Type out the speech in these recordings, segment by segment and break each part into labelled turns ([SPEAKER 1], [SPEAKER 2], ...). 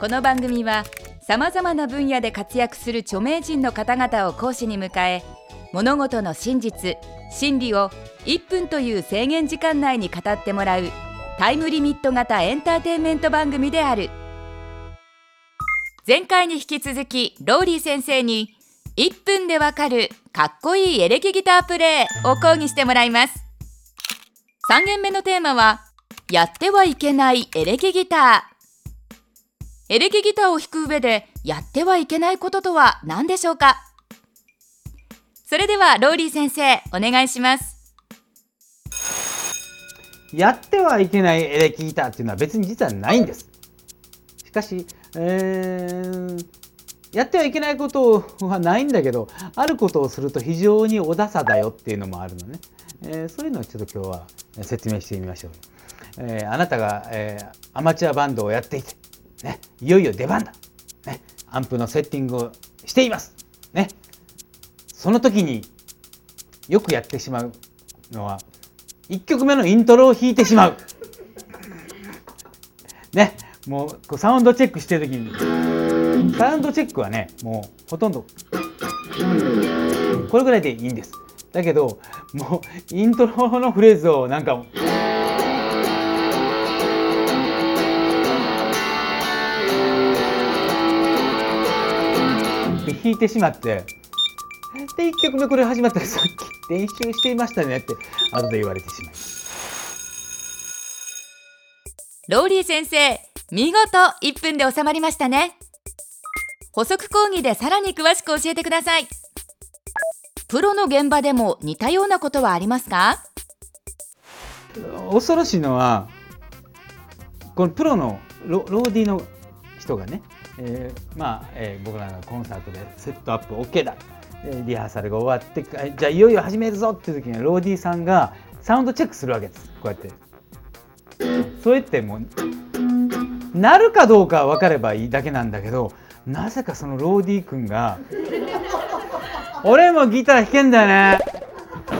[SPEAKER 1] この番組はさまざまな分野で活躍する著名人の方々を講師に迎え物事の真実真理を1分という制限時間内に語ってもらうタイムリミット型エンターテインメント番組である。前回に引き続きローリー先生に1分でわかるかっこいいエレキギタープレイを講義してもらいます。3限目のテーマはやってはいけないエレキギター。エレキギターを弾く上でやってはいけないこととは何でしょうか？それではローリー先生お願いします。
[SPEAKER 2] やってはいけないエレキギターっていうのは別に実はないんです。しかし、えー、やってはいけないことはないんだけどあることをすると非常におださだよっていうのもあるのね、えー、そういうのをちょっと今日は説明してみましょう、えー、あなたが、えー、アマチュアバンドをやっていてね、いよいよ出番だ、ね、アンプのセッティングをしています、ね、その時によくやってしまうのは1曲目のイントロを弾いてしまう。ね、もうこうサウンドチェックしてる時に。サウンドチェックはねもうほとんどこれぐらいでいいんです。だけどもうイントロのフレーズをなんか弾いてしまって。で1曲目これ始まったらさっき練習していましたねって後で言われてしまい
[SPEAKER 1] ローリー先生見事1分で収まりましたね。補足講義でさらに詳しく教えてください。プロの現場でも似たようなことはありますか？
[SPEAKER 2] 恐ろしいのはこのプロのロローディーの人がねえー、まあ、えー、僕らのコンサートでセットアップ OK だ、えリハーサルが終わってじゃあいよいよ始めるぞっていう時にローディーさんがサウンドチェックするわけです。こうやってそれってもうなるかどうか分かればいいだけなんだけどなぜかそのローディー君が「俺もギター弾けんだよね」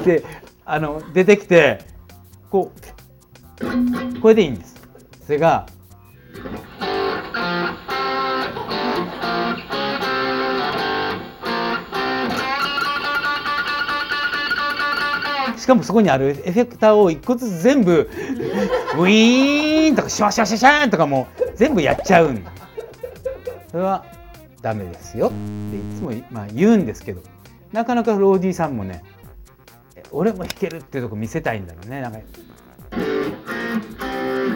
[SPEAKER 2] ってあの出てきてこうこれでいいんです。それがかもそこにあるエフェクターを一個ずつ全部ウィーンとかシュワシュワシュシャーンとかも全部やっちゃうん。それはダメですよ。っていつも、まあ、言うんですけど。なかなかローディーさんもね俺も弾けるっていうとこ見せたいんだろうね。なんかっ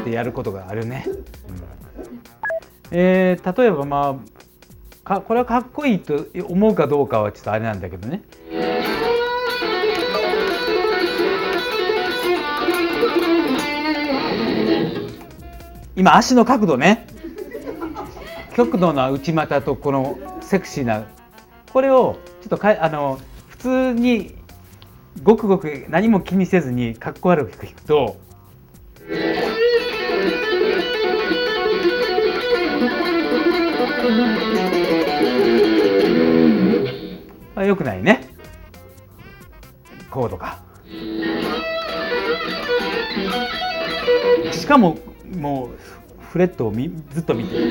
[SPEAKER 2] てやることがあるね、うん、えー、例えばまあかこれはかっこいいと思うかどうかはちょっとあれなんだけどね。今足の角度ね。極度な内股とこのセクシーな。これをちょっとかあの普通にごくごく何も気にせずにかっこ悪く弾くとあよくないね。コードか。しかももうフレットをみずっと見て。る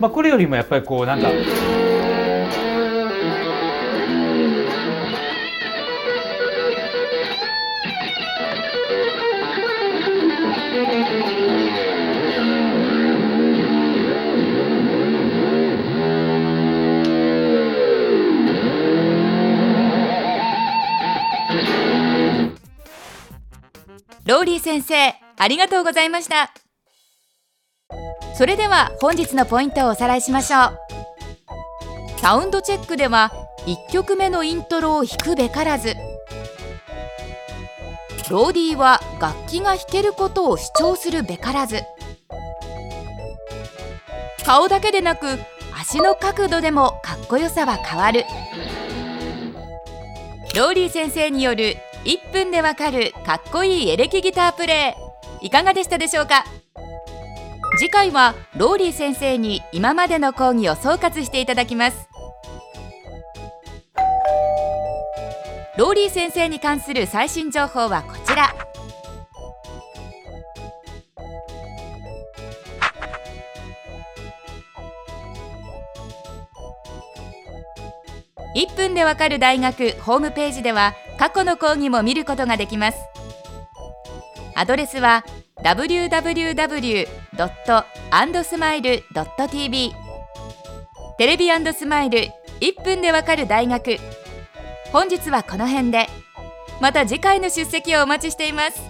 [SPEAKER 2] まあこれよりもやっぱりこうなんか
[SPEAKER 1] ローリー先生ありがとうございました。それでは本日のポイントをおさらいしましょう。サウンドチェックでは1曲目のイントロを弾くべからず。ローディーは楽器が弾けることを主張するべからず。顔だけでなく足の角度でもかっこよさは変わる。ローリー先生による1分でわかるかっこいいエレキギタープレイ。いかがでしたでしょうか？次回はローリー先生に今までの講義を総括していただきます。ローリー先生に関する最新情報はこちら。1分でわかる大学ホームページでは過去の講義も見ることができます。アドレスは www.andsmile.tv テレビスマイル1分でわかる大学。本日はこの辺で。また次回の出席をお待ちしています。